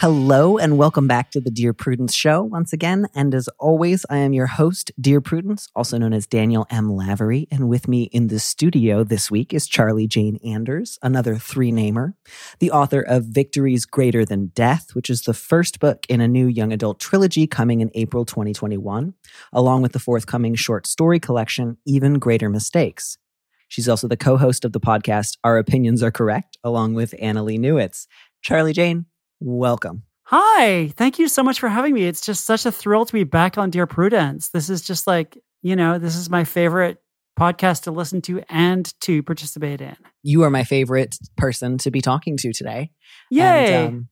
Hello and welcome back to the Dear Prudence Show once again. And as always, I am your host, Dear Prudence, also known as Daniel M. Lavery. And with me in the studio this week is Charlie Jane Anders, another three namer, the author of Victories Greater Than Death, which is the first book in a new young adult trilogy coming in April 2021, along with the forthcoming short story collection, Even Greater Mistakes. She's also the co host of the podcast, Our Opinions Are Correct, along with Annalee Newitz. Charlie Jane, welcome. Hi, thank you so much for having me. It's just such a thrill to be back on Dear Prudence. This is just like, you know, this is my favorite podcast to listen to and to participate in. You are my favorite person to be talking to today. Yay. And, um,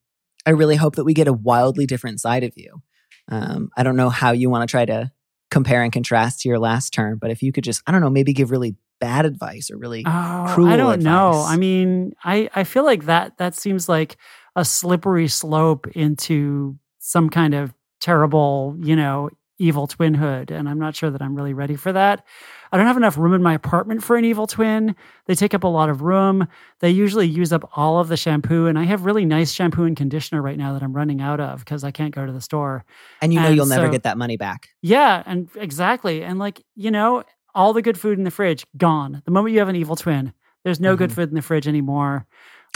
I really hope that we get a wildly different side of you. Um, I don't know how you want to try to compare and contrast to your last term, but if you could just, I don't know, maybe give really bad advice or really Oh, cruel I don't know. I mean, I, I feel like that that seems like a slippery slope into some kind of terrible, you know, evil twinhood. And I'm not sure that I'm really ready for that. I don't have enough room in my apartment for an evil twin. They take up a lot of room. They usually use up all of the shampoo. And I have really nice shampoo and conditioner right now that I'm running out of because I can't go to the store. and you know and you'll never get that money back. Yeah, and exactly. And like, you know, all the good food in the fridge gone. The moment you have an evil twin, there's no good Mhm. food in the fridge anymore.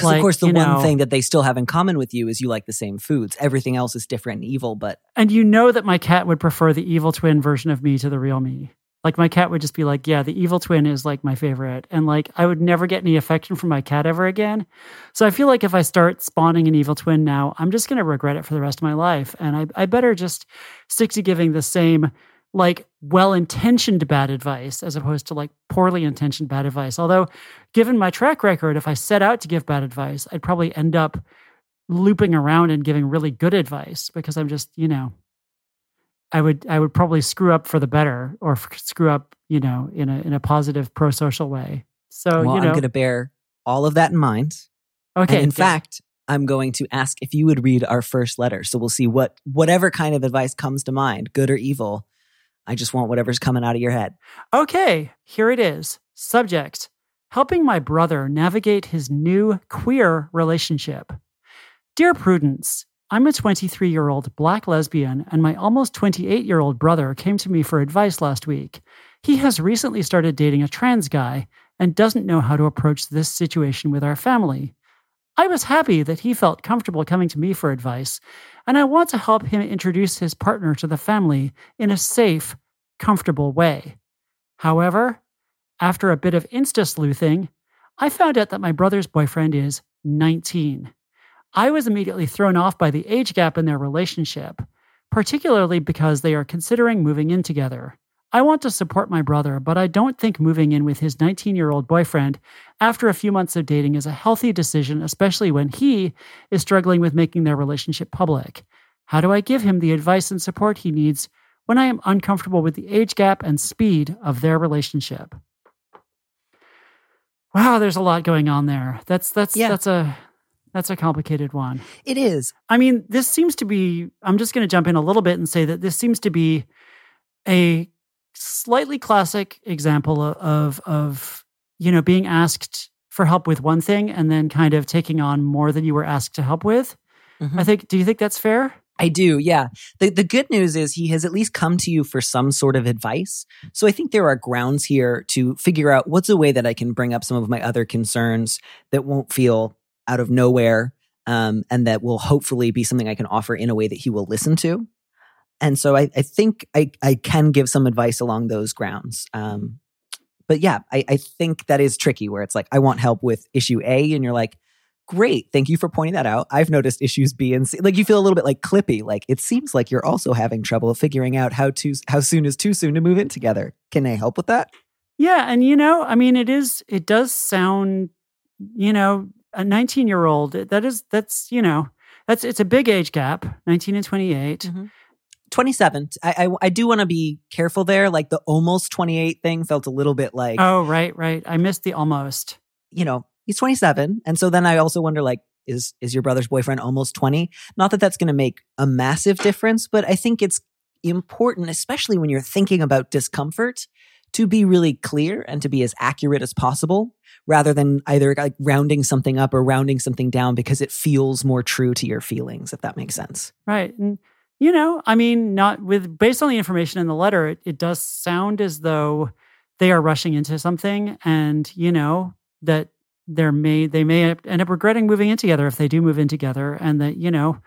Because of course, the one know- thing that they still have in common with you is you like the same foods. Everything else is different and evil, but And you know that my cat would prefer the evil twin version of me to the real me. Like my cat would just be like, yeah, the evil twin is like my favorite. And like I would never get any affection from my cat ever again. So I feel like if I start spawning an evil twin now, I'm just gonna regret it for the rest of my life. And I, I better just stick to giving the same like well-intentioned bad advice as opposed to like poorly intentioned bad advice. Although given my track record, if I set out to give bad advice, I'd probably end up looping around and giving really good advice because I'm just, you know, I would I would probably screw up for the better or f- screw up, you know, in a in a positive pro-social way. So, well, you I'm going to bear all of that in mind. okay. and in good. fact, I'm going to ask if you would read our first letter. So we'll see what whatever kind of advice comes to mind, good or evil. I just want whatever's coming out of your head. Okay, here it is. Subject Helping my brother navigate his new queer relationship. Dear Prudence, I'm a 23 year old black lesbian, and my almost 28 year old brother came to me for advice last week. He has recently started dating a trans guy and doesn't know how to approach this situation with our family. I was happy that he felt comfortable coming to me for advice, and I want to help him introduce his partner to the family in a safe, comfortable way. However, after a bit of insta sleuthing, I found out that my brother's boyfriend is 19. I was immediately thrown off by the age gap in their relationship, particularly because they are considering moving in together. I want to support my brother, but I don't think moving in with his 19 year old boyfriend after a few months of dating is a healthy decision, especially when he is struggling with making their relationship public. How do I give him the advice and support he needs when I am uncomfortable with the age gap and speed of their relationship? Wow, there's a lot going on there. That's that's Yeah. that's a that's a complicated one. It is. I mean, this seems to be, I'm just going to jump in a little bit and say that this seems to be a slightly classic example of, of, you know, being asked for help with one thing and then kind of taking on more than you were asked to help with. Mhm. I think, do you think that's fair? I do, yeah. The the good news is he has at least come to you for some sort of advice. So I think there are grounds here to figure out what's a way that I can bring up some of my other concerns that won't feel out of nowhere um, and that will hopefully be something I can offer in a way that he will listen to. And so I, I think I, I can give some advice along those grounds. Um, but yeah, I, I think that is tricky where it's like, I want help with issue A, and you're like, great, thank you for pointing that out. I've noticed issues B and C. Like you feel a little bit like clippy. Like it seems like you're also having trouble figuring out how to how soon is too soon to move in together. Can I help with that? Yeah. And, you know, I mean, it is, it does sound, you know, a 19 year old, that is, that's, you know, that's, it's a big age gap, 19 and 28. Mhm. 27. I, I, I do want to be careful there. Like the almost 28 thing felt a little bit like, Oh, right, right. I missed the almost. you know, he's 27. And so then I also wonder, like, is, is your brother's boyfriend almost 20? Not that that's going to make a massive difference, but I think it's important, especially when you're thinking about discomfort, to be really clear and to be as accurate as possible rather than either like rounding something up or rounding something down because it feels more true to your feelings, if that makes sense. Right. And, you know, I mean, not with, based on the information in the letter, it, it does sound as though they are rushing into something and, you know, that they're may, they may end up regretting moving in together if they do move in together. And that, you know,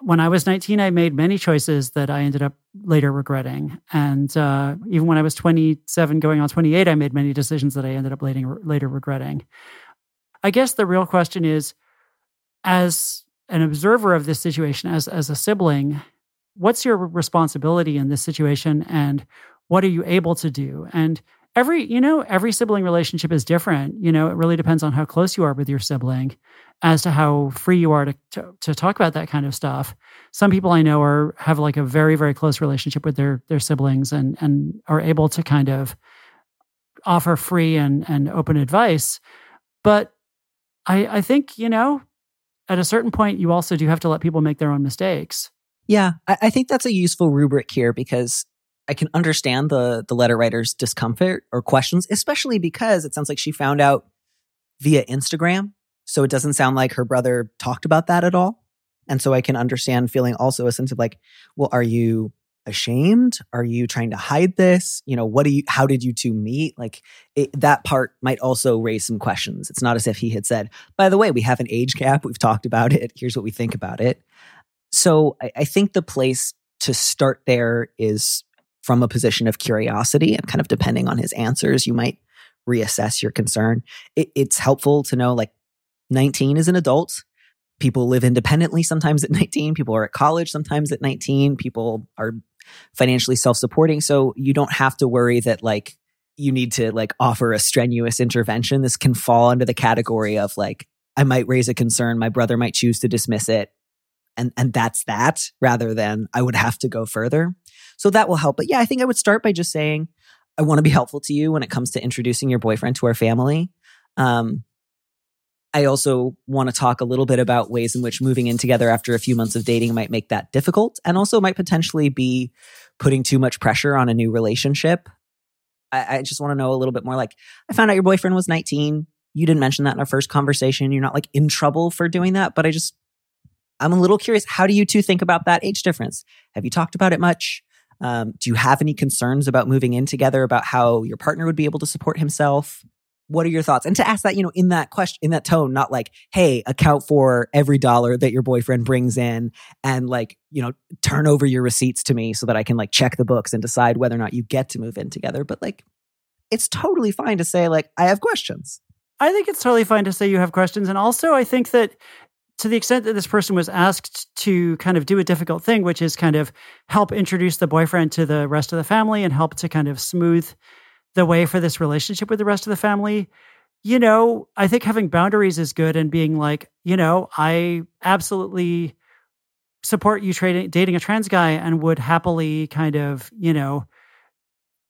when I was 19, I made many choices that I ended up later regretting. And uh, even when I was 27, going on 28, I made many decisions that I ended up later, later regretting. I guess the real question is as an observer of this situation, as, as a sibling, what's your responsibility in this situation and what are you able to do? And every, you know, every sibling relationship is different. You know, it really depends on how close you are with your sibling as to how free you are to, to, to talk about that kind of stuff. Some people I know are have like a very, very close relationship with their their siblings and and are able to kind of offer free and and open advice. But I I think, you know, at a certain point you also do have to let people make their own mistakes. Yeah, I, I think that's a useful rubric here because I can understand the the letter writer's discomfort or questions, especially because it sounds like she found out via Instagram. So it doesn't sound like her brother talked about that at all. And so I can understand feeling also a sense of like, well, are you ashamed? Are you trying to hide this? You know, what do you, how did you two meet? Like it, that part might also raise some questions. It's not as if he had said, by the way, we have an age gap. We've talked about it. Here's what we think about it. So I, I think the place to start there is from a position of curiosity and kind of depending on his answers, you might reassess your concern. It, it's helpful to know like 19 is an adult. People live independently sometimes at 19. People are at college sometimes at 19. People are financially self supporting. So you don't have to worry that like you need to like offer a strenuous intervention. This can fall under the category of like, I might raise a concern. My brother might choose to dismiss it. And, and that's that rather than I would have to go further. So that will help. But yeah, I think I would start by just saying, I want to be helpful to you when it comes to introducing your boyfriend to our family. Um, I also want to talk a little bit about ways in which moving in together after a few months of dating might make that difficult and also might potentially be putting too much pressure on a new relationship. I, I just want to know a little bit more. Like, I found out your boyfriend was 19. You didn't mention that in our first conversation. You're not like in trouble for doing that, but I just, I'm a little curious. How do you two think about that age difference? Have you talked about it much? Um, do you have any concerns about moving in together, about how your partner would be able to support himself? What are your thoughts? And to ask that, you know, in that question, in that tone, not like, hey, account for every dollar that your boyfriend brings in and like, you know, turn over your receipts to me so that I can like check the books and decide whether or not you get to move in together. But like, it's totally fine to say, like, I have questions. I think it's totally fine to say you have questions. And also, I think that to the extent that this person was asked to kind of do a difficult thing, which is kind of help introduce the boyfriend to the rest of the family and help to kind of smooth the way for this relationship with the rest of the family, you know, I think having boundaries is good and being like, you know, I absolutely support you trading dating a trans guy and would happily kind of, you know,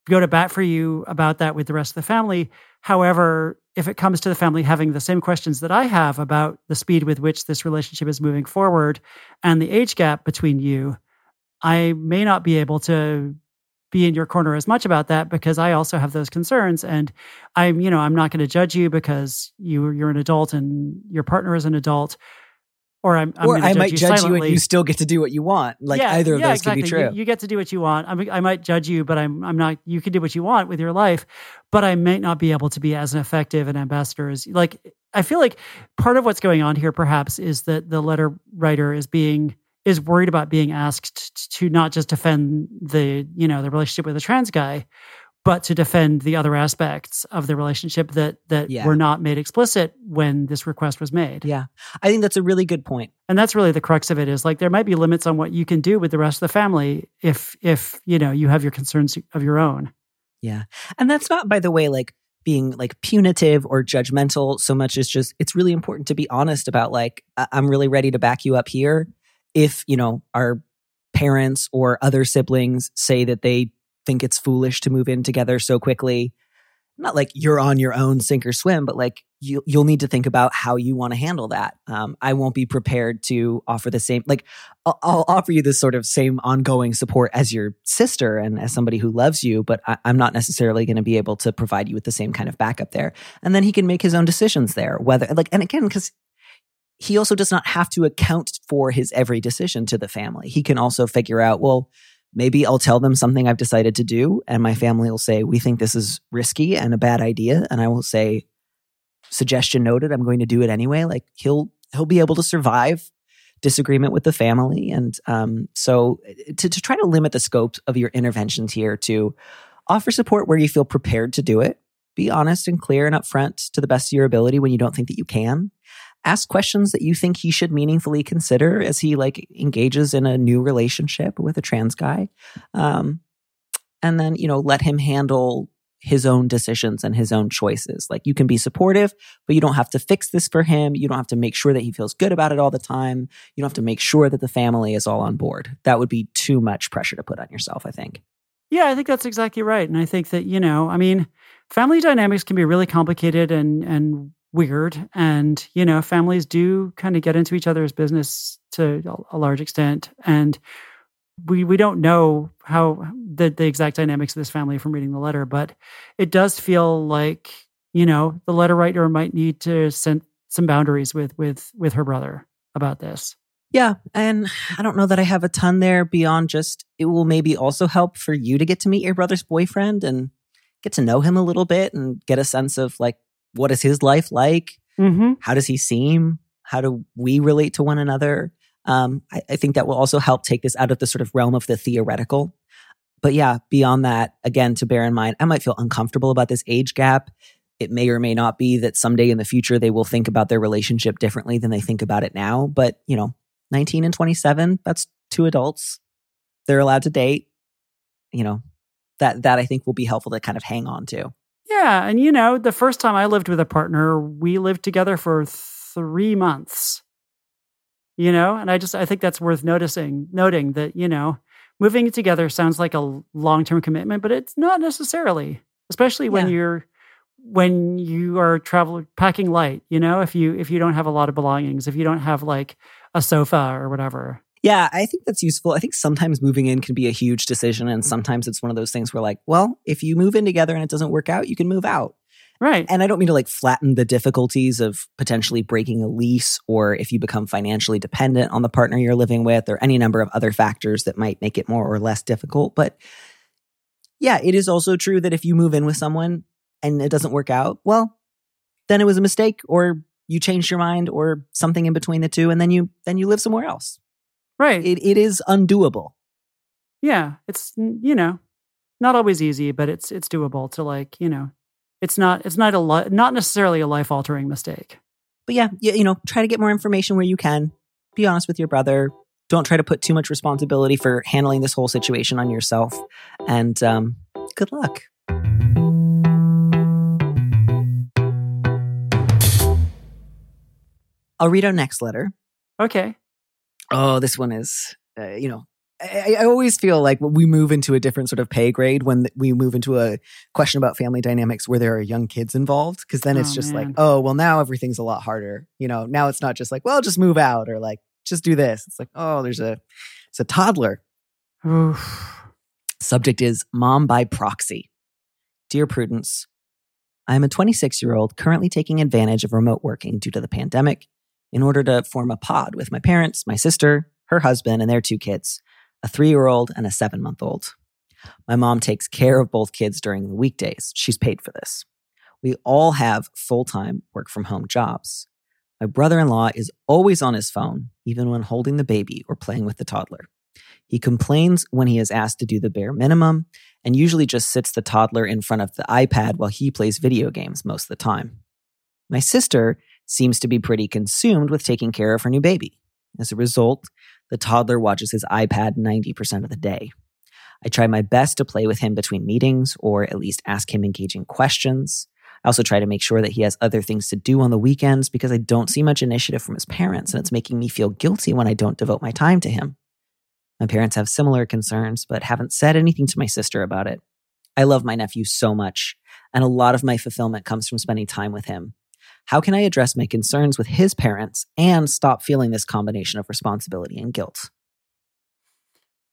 go to bat for you about that with the rest of the family. However, if it comes to the family having the same questions that I have about the speed with which this relationship is moving forward and the age gap between you, I may not be able to be in your corner as much about that because I also have those concerns. And I'm you know I'm not going to judge you because you you're an adult and your partner is an adult or I'm, I'm or I might you judge you silently. and you still get to do what you want. Like Yeah, either of yeah, those exactly. can be true. You, you get to do what you want. I, mean, I might judge you, but I'm I'm not. You can do what you want with your life, but I may not be able to be as an effective an ambassador as like. I feel like part of what's going on here, perhaps, is that the letter writer is being is worried about being asked to not just defend the you know the relationship with a trans guy, but to defend the other aspects of the relationship that that Yeah. were not made explicit when this request was made. yeah. I think that's a really good point. And that's really the crux of it is like there might be limits on what you can do with the rest of the family if if you know you have your concerns of your own. Yeah. And that's not, by the way, like being like punitive or judgmental so much as just it's really important to be honest about like I- I'm really ready to back you up here if, you know, our parents or other siblings say that they think it's foolish to move in together so quickly. Not like you're on your own sink or swim, but like you, you'll need to think about how you want to handle that. Um, I won't be prepared to offer the same, like, I'll, I'll offer you this sort of same ongoing support as your sister and as somebody who loves you, but I, I'm not necessarily going to be able to provide you with the same kind of backup there. And then he can make his own decisions there, whether, like, and again, because he also does not have to account for his every decision to the family. He can also figure out, well, maybe I'll tell them something I've decided to do, and my family will say, we think this is risky and a bad idea. And I will say, suggestion noted, I'm going to do it anyway. Like he'll, he'll be able to survive disagreement with the family. And um, so to, to try to limit the scope of your interventions here to offer support where you feel prepared to do it. Be honest and clear and upfront to the best of your ability when you don't think that you can ask questions that you think he should meaningfully consider as he like engages in a new relationship with a trans guy. Um, and then you know let him handle his own decisions and his own choices. Like you can be supportive but you don't have to fix this for him. You don't have to make sure that he feels good about it all the time. You don't have to make sure that the family is all on board. That would be too much pressure to put on yourself i think. Yeah, I think that's exactly right. And I think that, you know, I mean, family dynamics can be really complicated and and weird. And, you know, families do kind of get into each other's business to a- large extent. And we we don't know how the, the exact dynamics of this family from reading the letter, but it does feel like, you know, the letter writer might need to set some boundaries with with with her brother about this. Yeah. And I don't know that I have a ton there beyond just it will maybe also help for you to get to meet your brother's boyfriend and get to know him a little bit and get a sense of like, what is his life like? Mm-hmm. How does he seem? How do we relate to one another? Um, I, I think that will also help take this out of the sort of realm of the theoretical. But yeah, beyond that, again, to bear in mind, I might feel uncomfortable about this age gap. It may or may not be that someday in the future they will think about their relationship differently than they think about it now. But, you know, 19 and 27, that's two adults. They're allowed to date. You know, that that I think will be helpful to kind of hang on to. Yeah, and you know, the first time I lived with a partner, we lived together for three months. You know, and I just I think that's worth noticing, noting that you know, moving together sounds like a long term commitment, but it's not necessarily, especially when Yeah. you're when you are traveling packing light. You know, if you if you don't have a lot of belongings, if you don't have like a sofa or whatever. Yeah, I think that's useful. I think sometimes moving in can be a huge decision. And sometimes it's one of those things where, like, well, if you move in together and it doesn't work out, you can move out. Right. And I don't mean to like flatten the difficulties of potentially breaking a lease or if you become financially dependent on the partner you're living with or any number of other factors that might make it more or less difficult. But yeah, it is also true that if you move in with someone and it doesn't work out, well, then it was a mistake or you changed your mind or something in between the two and then you then you live somewhere else. Right. It it is undoable. yeah it's you know not always easy but it's it's doable to like you know it's not it's not a li- not necessarily a life altering mistake But yeah, you, you know, try to get more information where you can. Be honest with your brother. Don't try to put too much responsibility for handling this whole situation on yourself. And um, good luck. I'll read our next letter. okay Oh, this one is, uh, you know, I, I always feel like we move into a different sort of pay grade when we move into a question about family dynamics where there are young kids involved. Cause then it's Oh, just like, oh, well, now everything's a lot harder. You know, now it's not just like, well, just move out or like, just do this. It's like, oh, there's a, it's a toddler. Subject is mom by proxy. Dear Prudence, I am a 26 year old currently taking advantage of remote working due to the pandemic in order to form a pod with my parents, my sister, her husband, and their two kids, a three year old and a seven month old. My mom takes care of both kids during the weekdays. She's paid for this. We all have full time work from home jobs. My brother in law is always on his phone, even when holding the baby or playing with the toddler. He complains when he is asked to do the bare minimum and usually just sits the toddler in front of the iPad while he plays video games most of the time. My sister seems to be pretty consumed with taking care of her new baby. As a result, the toddler watches his iPad 90% of the day. I try my best to play with him between meetings or at least ask him engaging questions. I also try to make sure that he has other things to do on the weekends because I don't see much initiative from his parents, and it's making me feel guilty when I don't devote my time to him. My parents have similar concerns, but haven't said anything to my sister about it. I love my nephew so much, and a lot of my fulfillment comes from spending time with him. How can I address my concerns with his parents and stop feeling this combination of responsibility and guilt?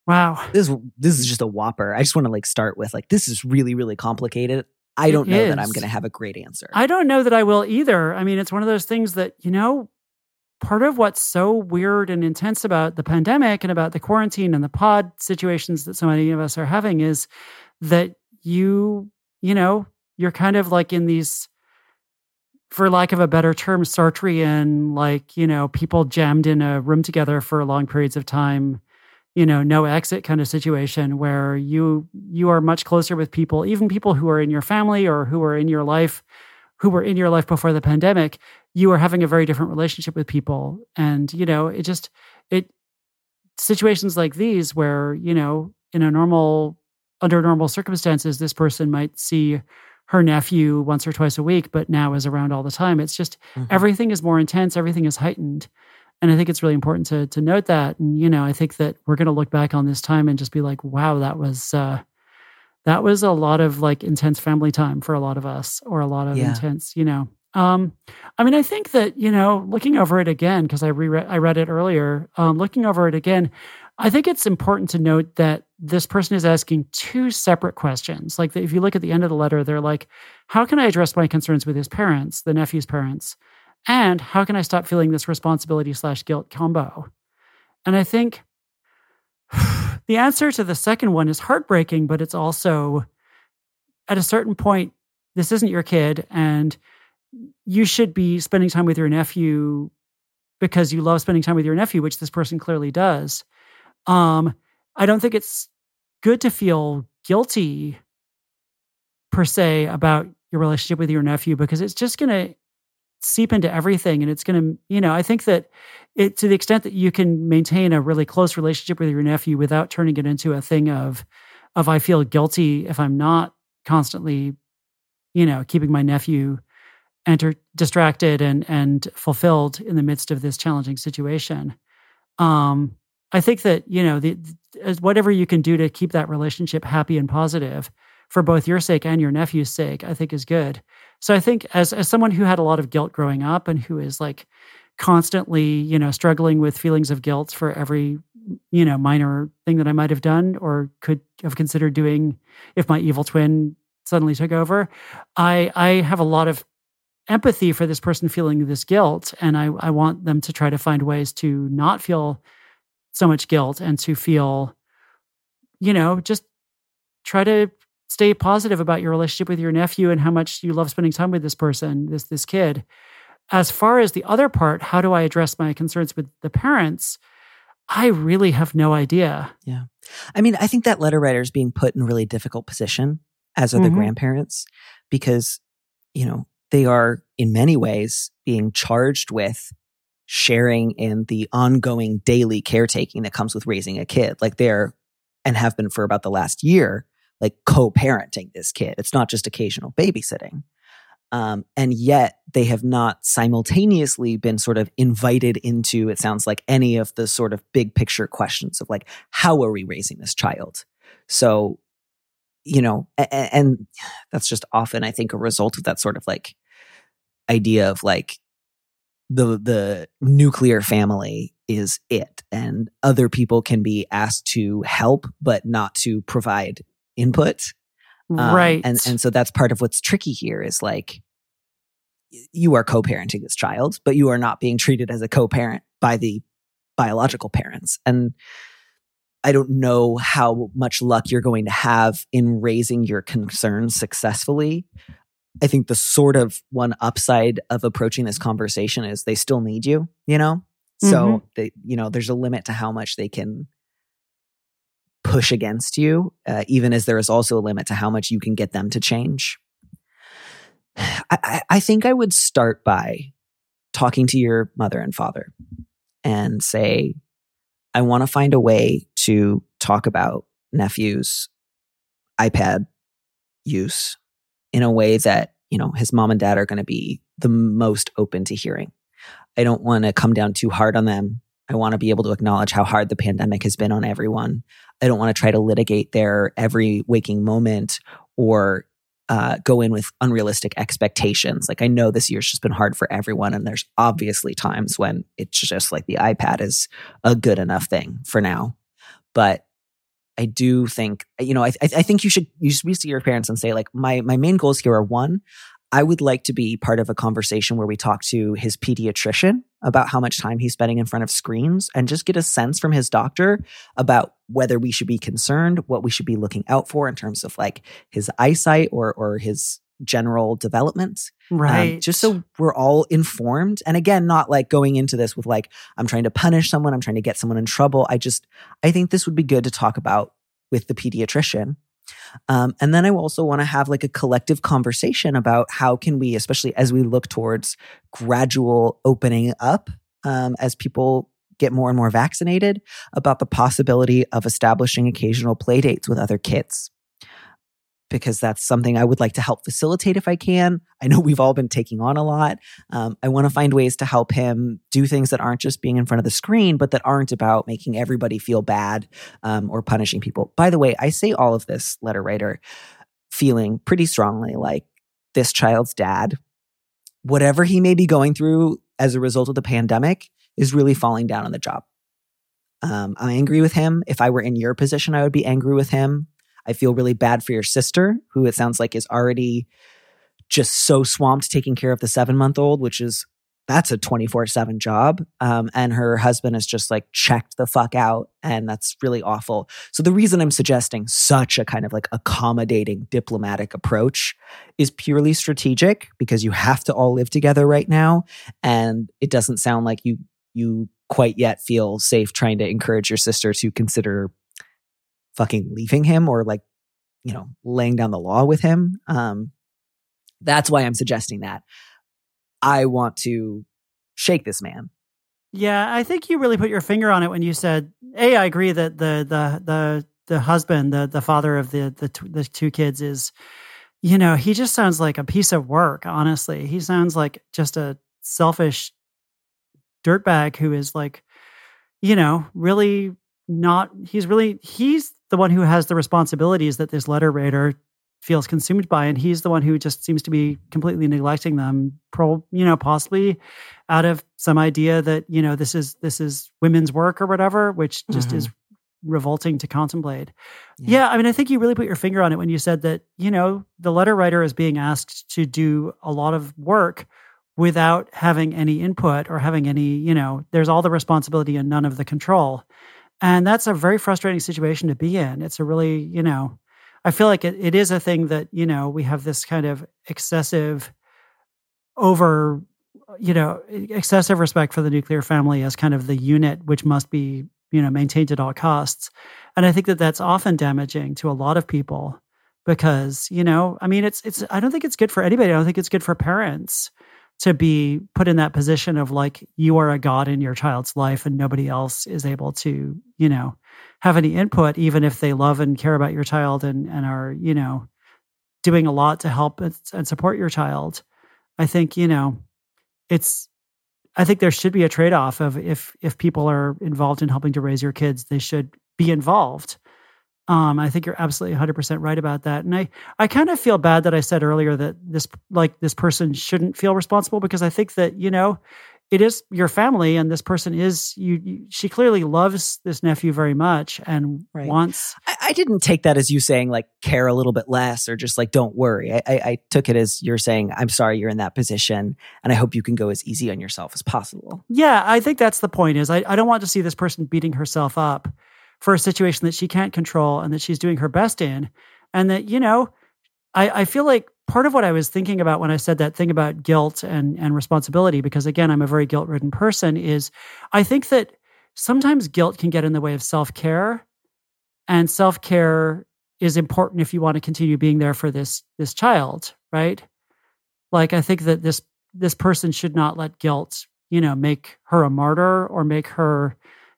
Wow. This is this is just a whopper. I just want to like start with like this is really really complicated. I don't It know that I'm going to have a great answer. I don't know that I will either. I mean, it's one of those things that, you know, part of what's so weird and intense about the pandemic and about the quarantine and the pod situations that so many of us are having is that you, you know, you're kind of like in these, for lack of a better term, Sartrean, like, you know, people jammed in a room together for long periods of time you know no exit kind of situation where you you are much closer with people even people who are in your family or who are in your life who were in your life before the pandemic you are having a very different relationship with people. And you know it just it situations like these where you know in a normal under normal circumstances this person might see her nephew once or twice a week but now is around all the time it's just Mhm. everything is more intense everything is heightened and i think it's really important to to note that and you know i think that we're going to look back on this time and just be like wow that was uh that was a lot of like intense family time for a lot of us or a lot of Yeah. intense you know um i mean i think that you know looking over it again because i reread i read it earlier um looking over it again i think it's important to note that this person is asking two separate questions. Like if you look at the end of the letter they're like how can i address my concerns with his parents the nephew's parents? And how can i stop feeling this responsibility slash guilt combo? And i think the answer to the second one is heartbreaking but it's also at a certain point this isn't your kid and you should be spending time with your nephew because you love spending time with your nephew which this person clearly does um i don't think it's good to feel guilty per se about your relationship with your nephew because it's just going to seep into everything and it's going to you know i think that it to the extent that you can maintain a really close relationship with your nephew without turning it into a thing of of i feel guilty if i'm not constantly you know keeping my nephew enter distracted and and fulfilled in the midst of this challenging situation. Um i think that you know the, as whatever you can do to keep that relationship happy and positive for both your sake and your nephew's sake i think is good. So i think as as someone who had a lot of guilt growing up and who is like constantly you know struggling with feelings of guilt for every you know minor thing that i might have done or could have considered doing if my evil twin suddenly took over i i have a lot of empathy for this person feeling this guilt and i i want them to try to find ways to not feel so much guilt and to feel you know just try to stay positive about your relationship with your nephew and how much you love spending time with this person this this kid as far as the other part how do i address my concerns with the parents i really have no idea Yeah. I mean, I think that letter writer is being put in a really difficult position, as are the Mhm. grandparents, because, you know, they are in many ways being charged with sharing in the ongoing daily caretaking that comes with raising a kid. Like they're, and have been for about the last year, like co parenting this kid. It's not just occasional babysitting. Um, and yet they have not simultaneously been sort of invited into, it sounds like, any of the sort of big picture questions of like, how are we raising this child? So, you know, a- a- and that's just often, I think, a result of that sort of like idea of like the the nuclear family is it, and other people can be asked to help, but not to provide input. Um, right And and so that's part of what's tricky here is like you are co-parenting this child, but you are not being treated as a co-parent by the biological parents. And I don't know how much luck you're going to have in raising your concerns successfully. I think the sort of one upside of approaching this conversation is they still need you, you know? So they, you know, there's a limit to how much they can push against you, uh, even as there is also a limit to how much you can get them to change. I, I, I think I would start by talking to your mother and father and say, I want to find a way to talk about nephew's iPad use in a way that, you know, his mom and dad are going to be the most open to hearing. I don't want to come down too hard on them. I want to be able to acknowledge how hard the pandemic has been on everyone. I don't want to try to litigate their every waking moment or uh, go in with unrealistic expectations. Like I know this year's just been hard for everyone, and there's obviously times when it's just like the iPad is a good enough thing for now. But I do think, you know, I, I think you should you should speak to your parents and say like my my main goals here are one, I would like to be part of a conversation where we talk to his pediatrician about how much time he's spending in front of screens and just get a sense from his doctor about whether we should be concerned, what we should be looking out for in terms of like his eyesight or or his general development. Um, right. Um, just so we're all informed. And again, not like going into this with like, I'm trying to punish someone, I'm trying to get someone in trouble. I just, I think this would be good to talk about with the pediatrician. Um, and then I also want to have like a collective conversation about how can we, especially as we look towards gradual opening up um, as people get more and more vaccinated, about the possibility of establishing occasional play dates with other kids because that's something I would like to help facilitate if I can. I know we've all been taking on a lot. Um, I want to find ways to help him do things that aren't just being in front of the screen, but that aren't about making everybody feel bad um, or punishing people. By the way, I say all of this, letter writer, feeling pretty strongly like this child's dad, whatever he may be going through as a result of the pandemic, is really falling down on the job. Um, I'm angry with him. If I were in your position, I would be angry with him. I feel really bad for your sister, who it sounds like is already just so swamped taking care of the seven month old, which is that's a 24 7 job. Um, and her husband is just like checked the fuck out. And that's really awful. So the reason I'm suggesting such a kind of like accommodating diplomatic approach is purely strategic because you have to all live together right now. And it doesn't sound like you, you quite yet feel safe trying to encourage your sister to consider fucking leaving him or like, you know, laying down the law with him. Um, that's why I'm suggesting that. I want to shake this man. Yeah, I think you really put your finger on it when you said, "A, I agree that the the the the husband, the the father of the the the two kids is, you know, he just sounds like a piece of work. Honestly, he sounds like just a selfish dirtbag who is like, you know, really not. He's really he's the one who has the responsibilities that this letter writer feels consumed by and he's the one who just seems to be completely neglecting them pro you know possibly out of some idea that you know this is this is women's work or whatever which just mm-hmm. is revolting to contemplate yeah. yeah i mean i think you really put your finger on it when you said that you know the letter writer is being asked to do a lot of work without having any input or having any you know there's all the responsibility and none of the control and that's a very frustrating situation to be in. It's a really, you know, I feel like it, it is a thing that, you know, we have this kind of excessive over, you know, excessive respect for the nuclear family as kind of the unit which must be, you know, maintained at all costs. And I think that that's often damaging to a lot of people because, you know, I mean, it's, it's, I don't think it's good for anybody. I don't think it's good for parents to be put in that position of like you are a god in your child's life and nobody else is able to you know have any input even if they love and care about your child and and are you know doing a lot to help and support your child i think you know it's i think there should be a trade-off of if if people are involved in helping to raise your kids they should be involved um, I think you're absolutely 100% right about that. And I, I kind of feel bad that I said earlier that this, like, this person shouldn't feel responsible because I think that, you know, it is your family and this person is you, you she clearly loves this nephew very much and right. wants I, I, didn't take that as you saying like care a little bit less or just like don't worry I, I, I took it as you're saying i'm sorry you're in that position and i hope you can go as easy on yourself as possible yeah i think that's the point is i, I don't want to see this person beating herself up for a situation that she can't control and that she's doing her best in. And that, you know, I, I feel like part of what I was thinking about when I said that thing about guilt and, and responsibility, because again, I'm a very guilt ridden person, is I think that sometimes guilt can get in the way of self care. And self care is important if you want to continue being there for this this child, right? Like I think that this this person should not let guilt, you know, make her a martyr or make her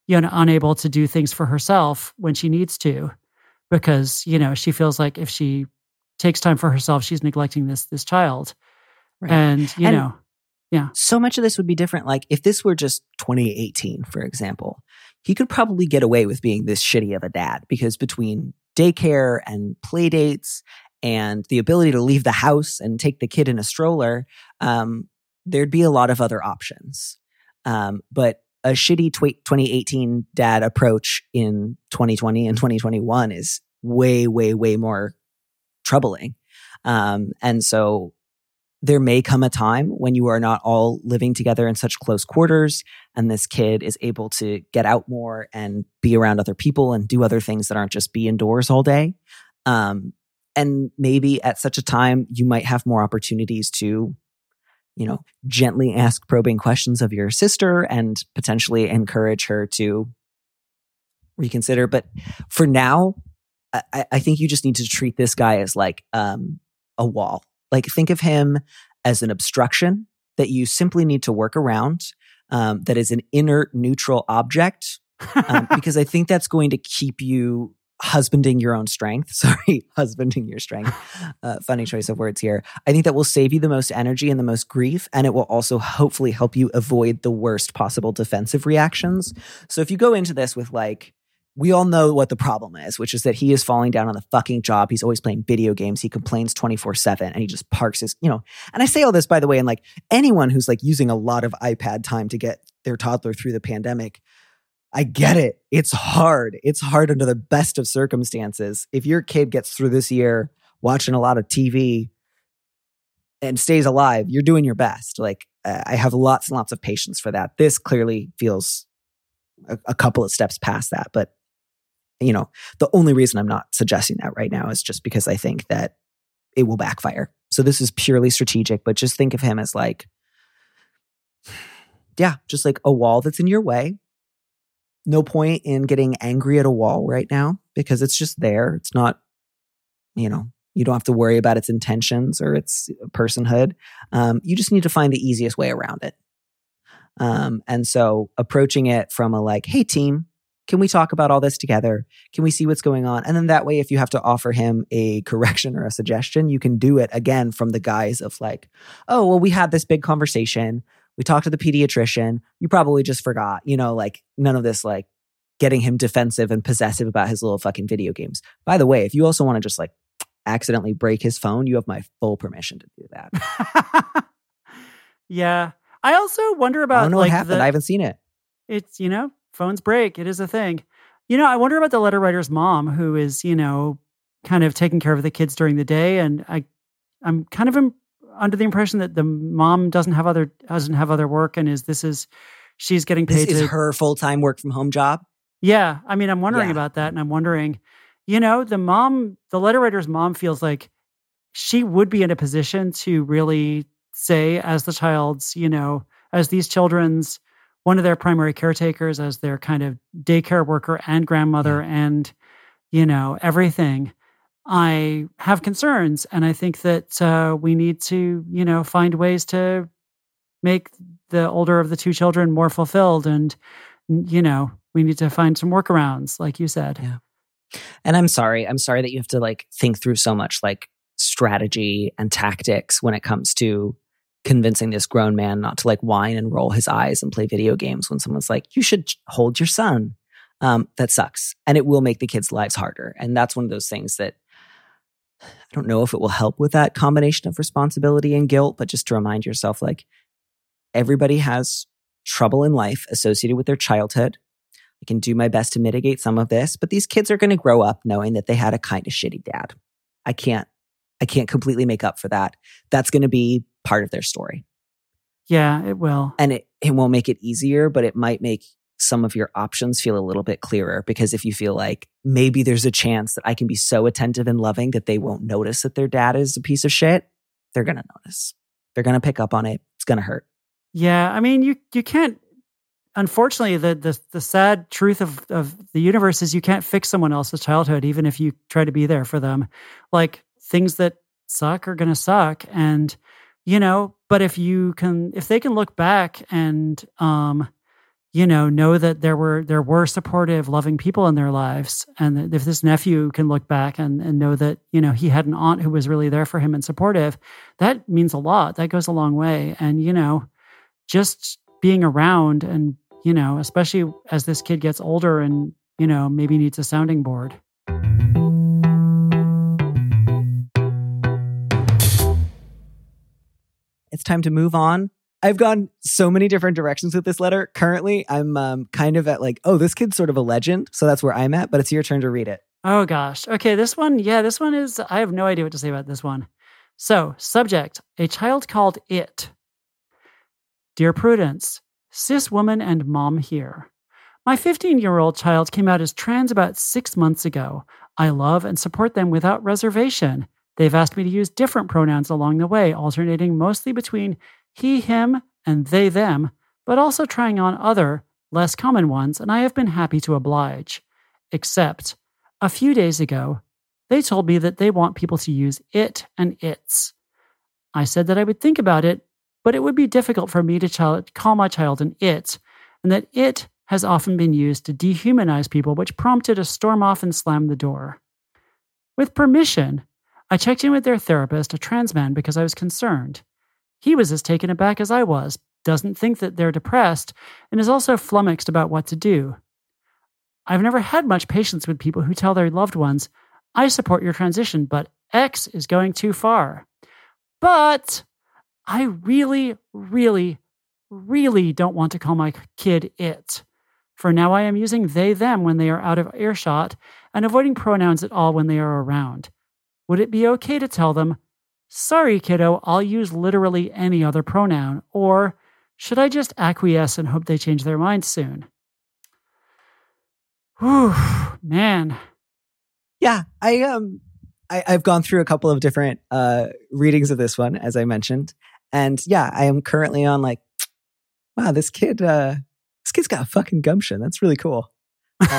you know unable to do things for herself when she needs to because you know she feels like if she takes time for herself she's neglecting this this child Right. And, you And- know, so much of this would be different. Like if this were just 2018, for example, he could probably get away with being this shitty of a dad because between daycare and play dates and the ability to leave the house and take the kid in a stroller, um, there'd be a lot of other options. Um, but a shitty tw- 2018 dad approach in 2020 and 2021 is way, way, way more troubling. Um, and so there may come a time when you are not all living together in such close quarters and this kid is able to get out more and be around other people and do other things that aren't just be indoors all day um, and maybe at such a time you might have more opportunities to you know gently ask probing questions of your sister and potentially encourage her to reconsider. But for now i, I think you just need to treat this guy as like um, a wall. Like think of him as an obstruction that you simply need to work around um, that is an inert neutral object um, because i think that's going to keep you husbanding your own strength sorry husbanding your strength uh, funny choice of words here i think that will save you the most energy and the most grief and it will also hopefully help you avoid the worst possible defensive reactions so if you go into this with like we all know what the problem is, which is that he is falling down on the fucking job. He's always playing video games. He complains 24 7 and he just parks his, you know. And I say all this, by the way, and like anyone who's like using a lot of iPad time to get their toddler through the pandemic, I get it. It's hard. It's hard under the best of circumstances. If your kid gets through this year watching a lot of TV and stays alive, you're doing your best. Like, I have lots and lots of patience for that. This clearly feels a, a couple of steps past that, but you know, the only reason I'm not suggesting that right now is just because I think that it will backfire. So this is purely strategic, but just think of him as like, yeah, just like a wall that's in your way. No point in getting angry at a wall right now because it's just there. It's not, you know, you don't have to worry about its intentions or its personhood. Um, you just need to find the easiest way around it. Um, and so approaching it from a like, hey, team, can we talk about all this together? Can we see what's going on? And then that way, if you have to offer him a correction or a suggestion, you can do it again from the guise of like, oh, well, we had this big conversation. We talked to the pediatrician. You probably just forgot, you know, like none of this, like getting him defensive and possessive about his little fucking video games. By the way, if you also want to just like accidentally break his phone, you have my full permission to do that. yeah. I also wonder I about don't know like what happened. the- I haven't seen it. it's you know phones break it is a thing you know i wonder about the letter writer's mom who is you know kind of taking care of the kids during the day and i i'm kind of under the impression that the mom doesn't have other doesn't have other work and is this is she's getting This paid is to her full time work from home job. yeah i mean i'm wondering Yeah. about that and i'm wondering you know the mom the letter writer's mom feels like she would be in a position to really say as the child's you know as these children's one of their primary caretakers as their kind of daycare worker and grandmother and you know everything i have concerns and i think that uh, we need to you know find ways to make the older of the two children more fulfilled and you know we need to find some workarounds like you said Yeah. And I'm sorry. I'm sorry that you have to like think through so much like strategy and tactics when it comes to convincing this grown man not to like whine and roll his eyes and play video games when someone's like, you should hold your son. Um, that sucks. And it will make the kids' lives harder. And that's one of those things that I don't know if it will help with that combination of responsibility and guilt, but just to remind yourself like everybody has trouble in life associated with their childhood. I can do my best to mitigate some of this, but these kids are going to grow up knowing that they had a kind of shitty dad. I can't, I can't completely make up for that. That's going to be part of their story. yeah it will And it, it won't make it easier, but it might make some of your options feel a little bit clearer because if you feel like maybe there's a chance that I can be so attentive and loving that they won't notice that their dad is a piece of shit, they're going to notice. They're going to pick up on it. It's going to hurt. Yeah, I mean, you you can't. Unfortunately, the the the sad truth of of the universe is you can't fix someone else's childhood, even if you try to be there for them. Like things that suck are gonna suck, and you know. But if you can, if they can look back and um, you know, know that there were there were supportive, loving people in their lives, and if this nephew can look back and and know that you know he had an aunt who was really there for him and supportive, that means a lot. That goes a long way, and you know, just being around and you know, especially as this kid gets older and you know maybe needs a sounding board. It's time to move on. I've gone so many different directions with this letter. Currently, I'm um, kind of at like, oh, this kid's sort of a legend. So that's where I'm at, but it's your turn to read it. Oh gosh. Okay, this one, yeah, this one is I have no idea what to say about this one. So, subject, a child called it. Dear Prudence, cis woman and mom here. My 15 year old child came out as trans about six months ago. I love and support them without reservation. They've asked me to use different pronouns along the way, alternating mostly between he, him, and they, them, but also trying on other, less common ones, and I have been happy to oblige. Except, a few days ago, they told me that they want people to use it and its. I said that I would think about it, but it would be difficult for me to call my child an it, and that it has often been used to dehumanize people, which prompted a storm off and slam the door. With permission, I checked in with their therapist, a trans man, because I was concerned. He was as taken aback as I was, doesn't think that they're depressed, and is also flummoxed about what to do. I've never had much patience with people who tell their loved ones, I support your transition, but X is going too far. But I really, really, really don't want to call my kid it. For now, I am using they, them when they are out of earshot and avoiding pronouns at all when they are around. Would it be okay to tell them, Sorry, kiddo, I'll use literally any other pronoun. Or should I just acquiesce and hope they change their mind soon? Whew, man. Yeah, I um I, I've gone through a couple of different uh readings of this one, as I mentioned. And yeah, I am currently on like, wow, this kid uh this kid's got a fucking gumption. That's really cool. Um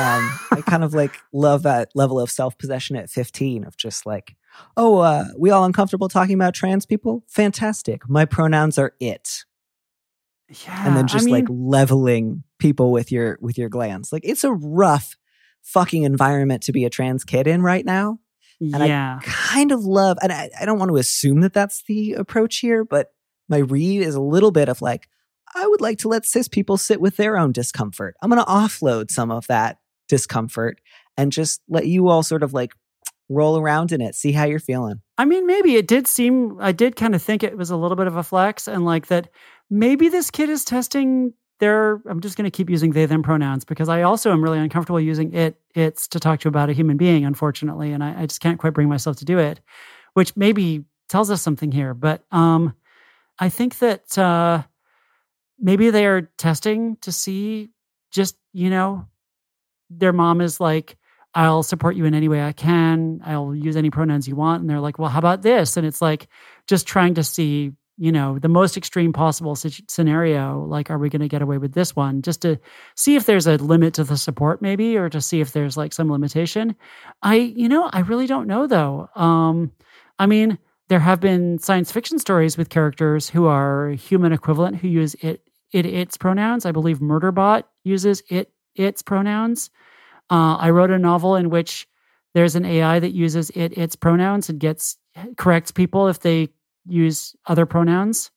I kind of like love that level of self-possession at 15 of just like, oh, uh, we all uncomfortable talking about trans people? Fantastic. My pronouns are it. Yeah. and then just I mean, like leveling people with your with your glands. Like it's a rough fucking environment to be a trans kid in right now. And yeah. I kind of love, and I, I don't want to assume that that's the approach here, but my read is a little bit of like, I would like to let cis people sit with their own discomfort. I'm going to offload some of that discomfort and just let you all sort of like roll around in it, see how you're feeling. I mean, maybe it did seem, I did kind of think it was a little bit of a flex and like that maybe this kid is testing their, I'm just going to keep using they, them pronouns because I also am really uncomfortable using it, it's to talk to about a human being, unfortunately. And I, I just can't quite bring myself to do it, which maybe tells us something here. But um, I think that uh, maybe they are testing to see just, you know, their mom is like, I'll support you in any way I can. I'll use any pronouns you want. And they're like, well, how about this? And it's like just trying to see, you know, the most extreme possible situ- scenario. Like, are we going to get away with this one? Just to see if there's a limit to the support, maybe, or to see if there's like some limitation. I, you know, I really don't know though. Um, I mean, there have been science fiction stories with characters who are human equivalent who use it, it, its pronouns. I believe Murderbot uses it, its pronouns. Uh, I wrote a novel in which there's an AI that uses it, its pronouns and gets corrects people if they use other pronouns.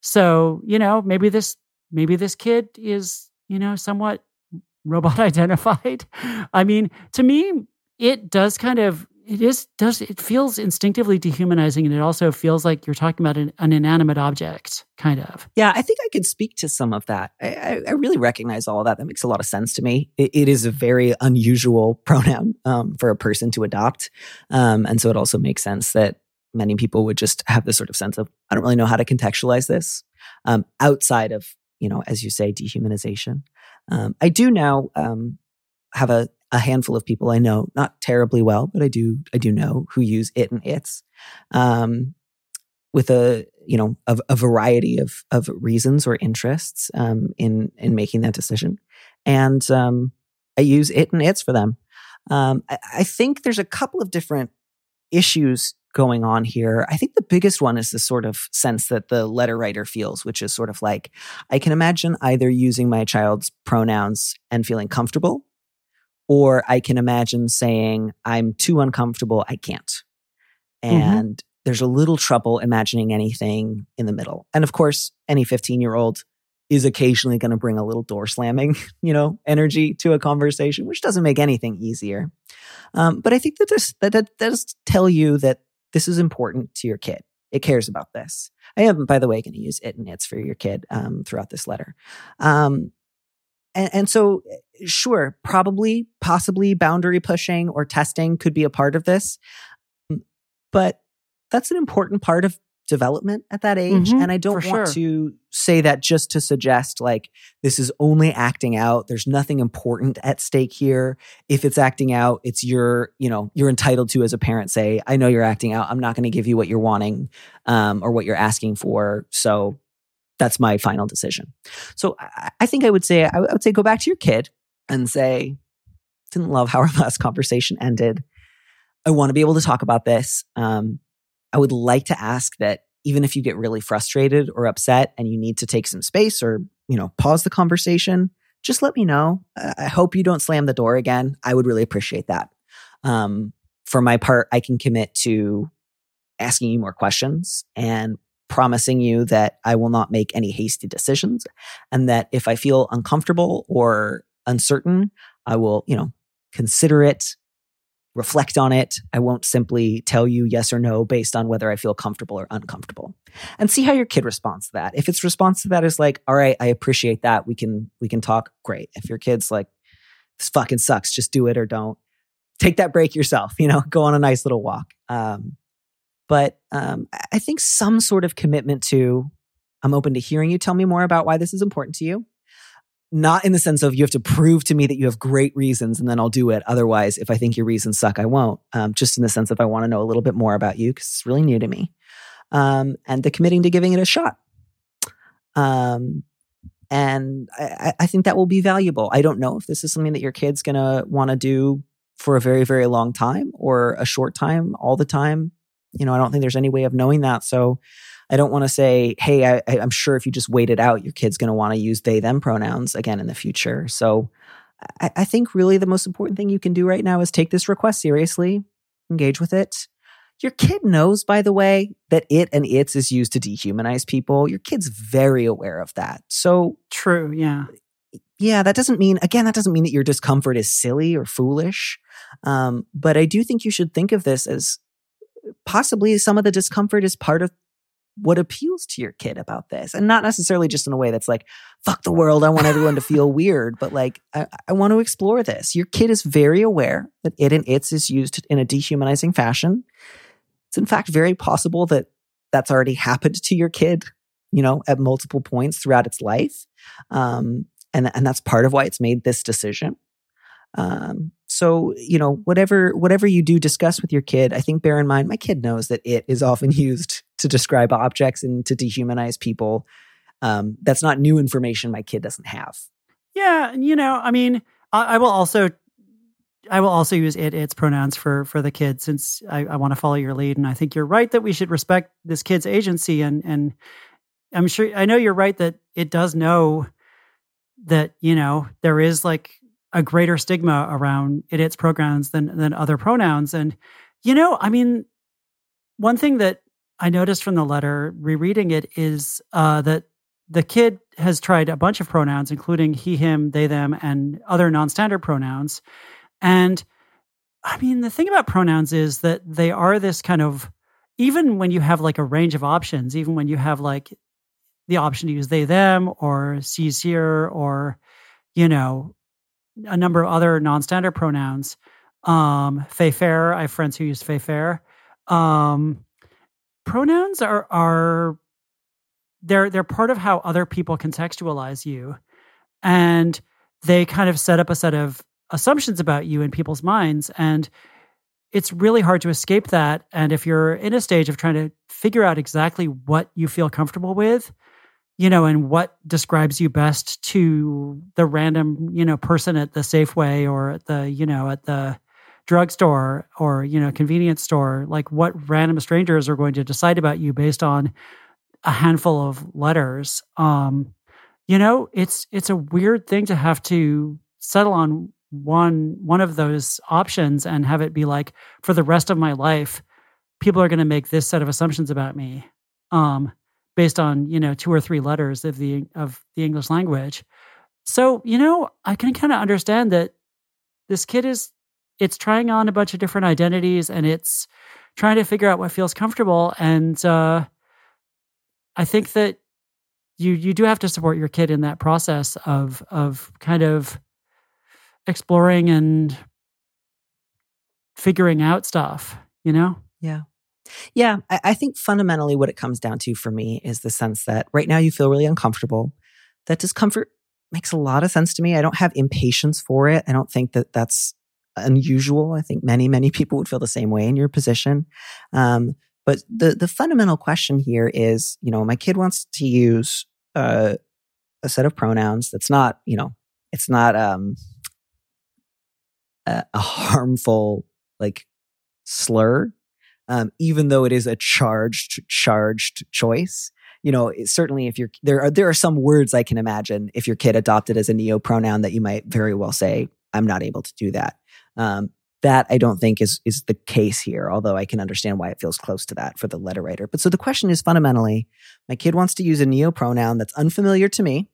So, you know, maybe this maybe this kid is, you know, somewhat robot identified. I mean, to me, it does kind of it is does it feels instinctively dehumanizing and it also feels like you're talking about an, an inanimate object kind of Yeah, I think I could speak to some of that. I, I, really recognize all of that. That makes a lot of sense to me. It, it is a very unusual pronoun um, for a person to adopt. Um, and so it also makes sense that many people would just have this sort of sense of, I don't really know how to contextualize this um, outside of, you know, as you say, dehumanization. Um, I do now um, have a, a handful of people I know, not terribly well, but I do, I do know who use it and its. Um, with a you know a, a variety of of reasons or interests um, in in making that decision, and um, I use it and its for them. Um, I, I think there's a couple of different issues going on here. I think the biggest one is the sort of sense that the letter writer feels, which is sort of like, I can imagine either using my child's pronouns and feeling comfortable, or I can imagine saying, I'm too uncomfortable, I can't. And there's a little trouble imagining anything in the middle. And of course, any 15 year old is occasionally going to bring a little door slamming, you know, energy to a conversation, which doesn't make anything easier. Um, but I think that this that, that does tell you that this is important to your kid. It cares about this. I am, by the way, going to use it and its for your kid um, throughout this letter. Um, and, and so, sure, probably, possibly boundary pushing or testing could be a part of this. But that's an important part of development at that age. Mhm, and I don't want sure. to say that just to suggest like this is only acting out. There's nothing important at stake here. If it's acting out, it's your, you know, you're entitled to as a parent say, I know you're acting out. I'm not going to give you what you're wanting um, or what you're asking for. So that's my final decision. So I, think I would say, I would say go back to your kid and say, didn't love how our last conversation ended. I want to be able to talk about this. Um, I would like to ask that even if you get really frustrated or upset and you need to take some space or, you know, pause the conversation, just let me know. I I hope you don't slam the door again. I would really appreciate that. Um, for my part, I can commit to asking you more questions and promising you that I will not make any hasty decisions and that if I feel uncomfortable or uncertain, I will, you know, consider it, reflect on it. I won't simply tell you yes or no based on whether I feel comfortable or uncomfortable. And see how your kid responds to that. If its response to that is like, "All right, I appreciate that. We can we can talk." Great. If your kid's like, "This fucking sucks. Just do it or don't." Take that break yourself, you know, go on a nice little walk. Um, but um, I- think some sort of commitment to, I'm open to hearing you tell me more about why this is important to you. Not in the sense of you have to prove to me that you have great reasons and then I'll do it. Otherwise, if I think your reasons suck, I won't. Um, just in the sense of I want to know a little bit more about you because it's really new to me. Um, and the committing to giving it a shot. Um, and I- I think that will be valuable. I don't know if this is something that your kid's going to want to do for a very, very long time or a short time, all the time. You know, I don't think there's any way of knowing that. So I don't want to say, hey, I, I'm sure if you just wait it out, your kid's going to want to use they, them pronouns again in the future. So I, I think really the most important thing you can do right now is take this request seriously, engage with it. Your kid knows, by the way, that it and its is used to dehumanize people. Your kid's very aware of that. So True. Yeah. yeah, that doesn't mean, again, that doesn't mean that your discomfort is silly or foolish. Um, but I do think you should think of this as possibly some of the discomfort is part of what appeals to your kid about this. And not necessarily just in a way that's like, fuck the world. I want everyone to feel weird, but like, I, I want to explore this. Your kid is very aware that it and its is used in a dehumanizing fashion. It's in fact very possible that that's already happened to your kid, you know, at multiple points throughout its life. Um, and and that's part of why it's made this decision. Um, so you know, whatever whatever you do discuss with your kid, I think bear in mind my kid knows that it is often used to describe objects and to dehumanize people. Um, that's not new information my kid doesn't have. Yeah, you know, I mean, I, I will also, I will also use it, its pronouns for for the kids since I, I want to follow your lead, and I think you're right that we should respect this kid's agency, and and I'm sure I know you're right that it does know that you know there is like a greater stigma around it, its pronouns than than other pronouns, and you know, I mean, one thing that I noticed from the letter rereading it is uh, that the kid has tried a bunch of pronouns, including he, him, they, them, and other non standard pronouns. And I mean, the thing about pronouns is that they are this kind of, even when you have like a range of options, even when you have like the option to use they, them, or sees here, or, you know, a number of other non standard pronouns. Um, fey fair, I have friends who use fey fair. Um, pronouns are, are, they're they're part of how other people contextualize you and they kind of set up a set of assumptions about you in people's minds and it's really hard to escape that and if you're in a stage of trying to figure out exactly what you feel comfortable with you know and what describes you best to the random you know person at the safeway or at the you know at the drugstore or you know convenience store like what random strangers are going to decide about you based on a handful of letters? Um you know it's it's a weird thing to have to settle on one one of those options and have it be like for the rest of my life people are going to make this set of assumptions about me. Um based on you know two or three letters of the of the english language so you know i can kind of understand that this kid is it's trying on a bunch of different identities and it's trying to figure out what feels comfortable and uh i think that you you do have to support your kid in that process of of kind of exploring and figuring out stuff, you know? Yeah. Yeah. I, I, think fundamentally what it comes down to for me is the sense that right now you feel really uncomfortable. That discomfort makes a lot of sense to me. I don't have impatience for it. I don't think that that's unusual. I think many, many people would feel the same way in your position. Um, but the, the fundamental question here is, you know, my kid wants to use uh, a set of pronouns that's not, you know, it's not, um, a, a harmful like slur, um, even though it is a charged charged choice. You know, certainly if you're there are there are some words I can imagine if your kid adopted as a neo pronoun that you might very well say, I'm not able to do that. Um, that I don't think is is the case here, although I can understand why it feels close to that for the letter writer. But so the question is fundamentally, my kid wants to use a neo pronoun that's unfamiliar to me,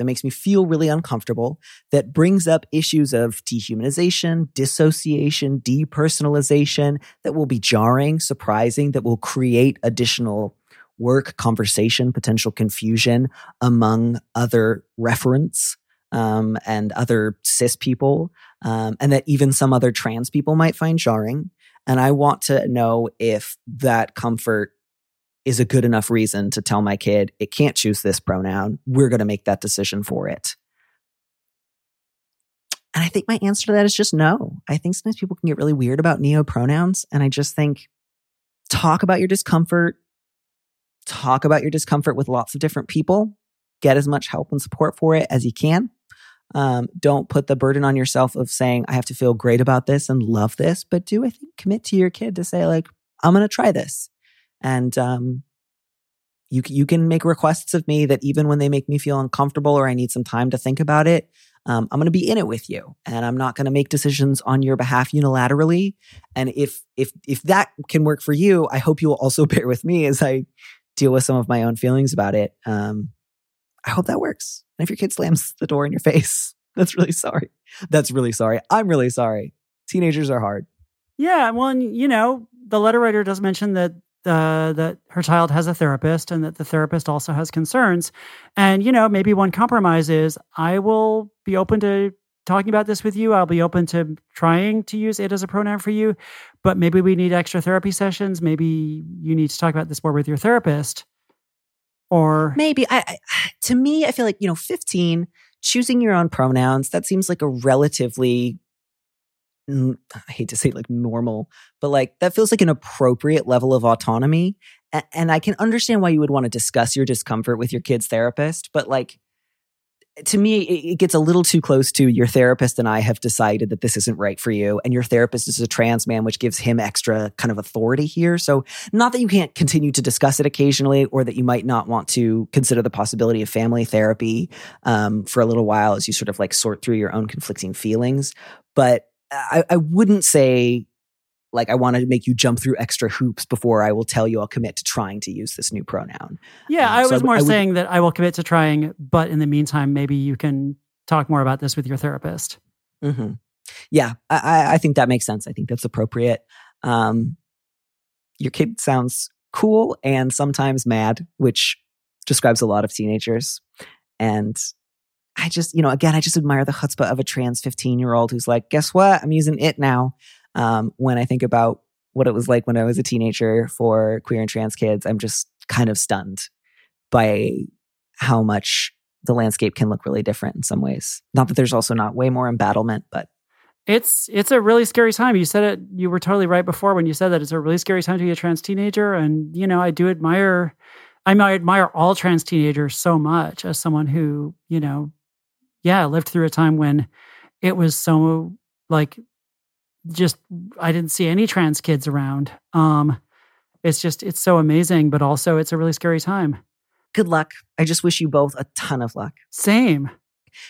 that makes me feel really uncomfortable, that brings up issues of dehumanization, dissociation, depersonalization that will be jarring, surprising, that will create additional work, conversation, potential confusion among other referents um, and other cis people, um, and that even some other trans people might find jarring. And I want to know if that comfort is a good enough reason to tell my kid it can't choose this pronoun. We're going to make that decision for it. And I think my answer to that is just no. I think sometimes people can get really weird about neo pronouns. And I just think talk about your discomfort, talk about your discomfort with lots of different people, get as much help and support for it as you can. Um, don't put the burden on yourself of saying, I have to feel great about this and love this, but do, I think, commit to your kid to say, like, I'm going to try this. And um, you you can make requests of me that even when they make me feel uncomfortable or I need some time to think about it, um, I'm going to be in it with you, and I'm not going to make decisions on your behalf unilaterally. And if if if that can work for you, I hope you will also bear with me as I deal with some of my own feelings about it. Um, I hope that works. And if your kid slams the door in your face, that's really sorry. That's really sorry. I'm really sorry. Teenagers are hard. Yeah, well, you know, the letter writer does mention that uh, that her child has a therapist and that the therapist also has concerns. And, you know, maybe one compromise is I will be open to talking about this with you. I'll be open to trying to use it as a pronoun for you, but maybe we need extra therapy sessions. Maybe you need to talk about this more with your therapist. Or maybe I, I to me, I feel like, you know, 15, choosing your own pronouns, that seems like a relatively I hate to say like normal, but like that feels like an appropriate level of autonomy. And I can understand why you would want to discuss your discomfort with your kid's therapist, but like to me, it gets a little too close to your therapist and I have decided that this isn't right for you. And your therapist is a trans man, which gives him extra kind of authority here. So, not that you can't continue to discuss it occasionally or that you might not want to consider the possibility of family therapy um, for a little while as you sort of like sort through your own conflicting feelings. But I, I wouldn't say like I want to make you jump through extra hoops before I will tell you I'll commit to trying to use this new pronoun. Yeah, um, I was so more I, saying that I will commit to trying, but in the meantime, maybe you can talk more about this with your therapist. Mm-hmm. Yeah, I, I, think that makes sense. I think that's appropriate. Um, your kid sounds cool and sometimes mad, which describes a lot of teenagers. And I just, you know, again, I just admire the chutzpah of a trans 15 year old who's like, guess what? I'm using it now. Um, when I think about what it was like when I was a teenager for queer and trans kids, I'm just kind of stunned by how much the landscape can look really different in some ways. Not that there's also not way more embattlement, but it's it's a really scary time. You said it. You were totally right before when you said that it's a really scary time to be a trans teenager. And you know, I do admire. I, mean, I admire all trans teenagers so much as someone who you know yeah, I lived through a time when it was so like just I didn't see any trans kids around. Um, it's just it's so amazing, but also it's a really scary time. Good luck. I just wish you both a ton of luck. Same.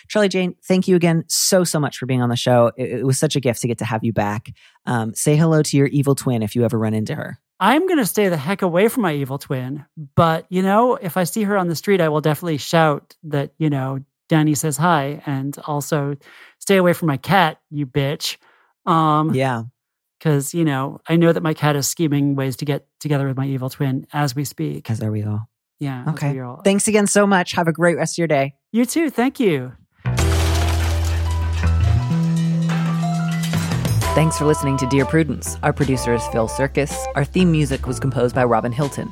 Charlie Jane, thank you again so, so much for being on the show. It, it was such a gift to get to have you back. Um, say hello to your evil twin if you ever run into her. I'm going to stay the heck away from my evil twin. But, you know, if I see her on the street, I will definitely shout that, you know, Danny says hi and also stay away from my cat, you bitch. Um, Yeah. Because, you know, I know that my cat is scheming ways to get together with my evil twin as we speak. Because there we go. Yeah. Okay. we all- Thanks again so much. Have a great rest of your day. You too. Thank you. Thanks for listening to Dear Prudence. Our producer is Phil Surkis. Our theme music was composed by Robin Hilton.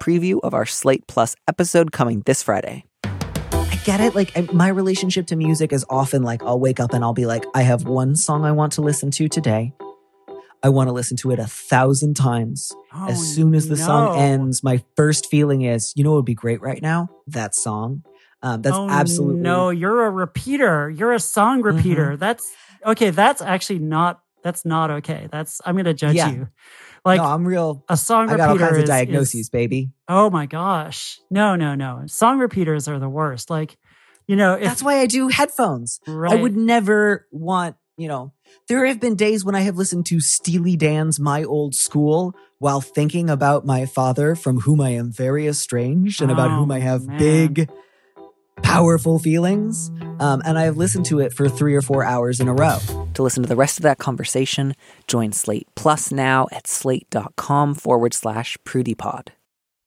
Preview of our Slate Plus episode coming this Friday. I get it. Like, I, my relationship to music is often like I'll wake up and I'll be like, I have one song I want to listen to today. I want to listen to it a thousand times. Oh, as soon as the song ends, my first feeling is, you know what would be great right now? That song. Um, that's oh, absolutely no. You're a repeater. You're a song Mm-hmm. repeater. That's okay. That's actually not. That's not okay. That's I'm going to judge Yeah. you. Like no, I'm real. a song I got all repeater kinds of diagnoses, is- baby. oh my gosh. No, no, no. Song repeaters are the worst. Like, you know, if That's why I do headphones. right, I would never want, you know, there have been days when I have listened to Steely Dan's My Old School while thinking about my father from whom I am very estranged and about Oh, whom I have man. big, powerful feelings. Um, and I have listened to it for three or four hours in a row. To listen to the rest of that conversation, join Slate Plus now at slate.com forward slash prudypod.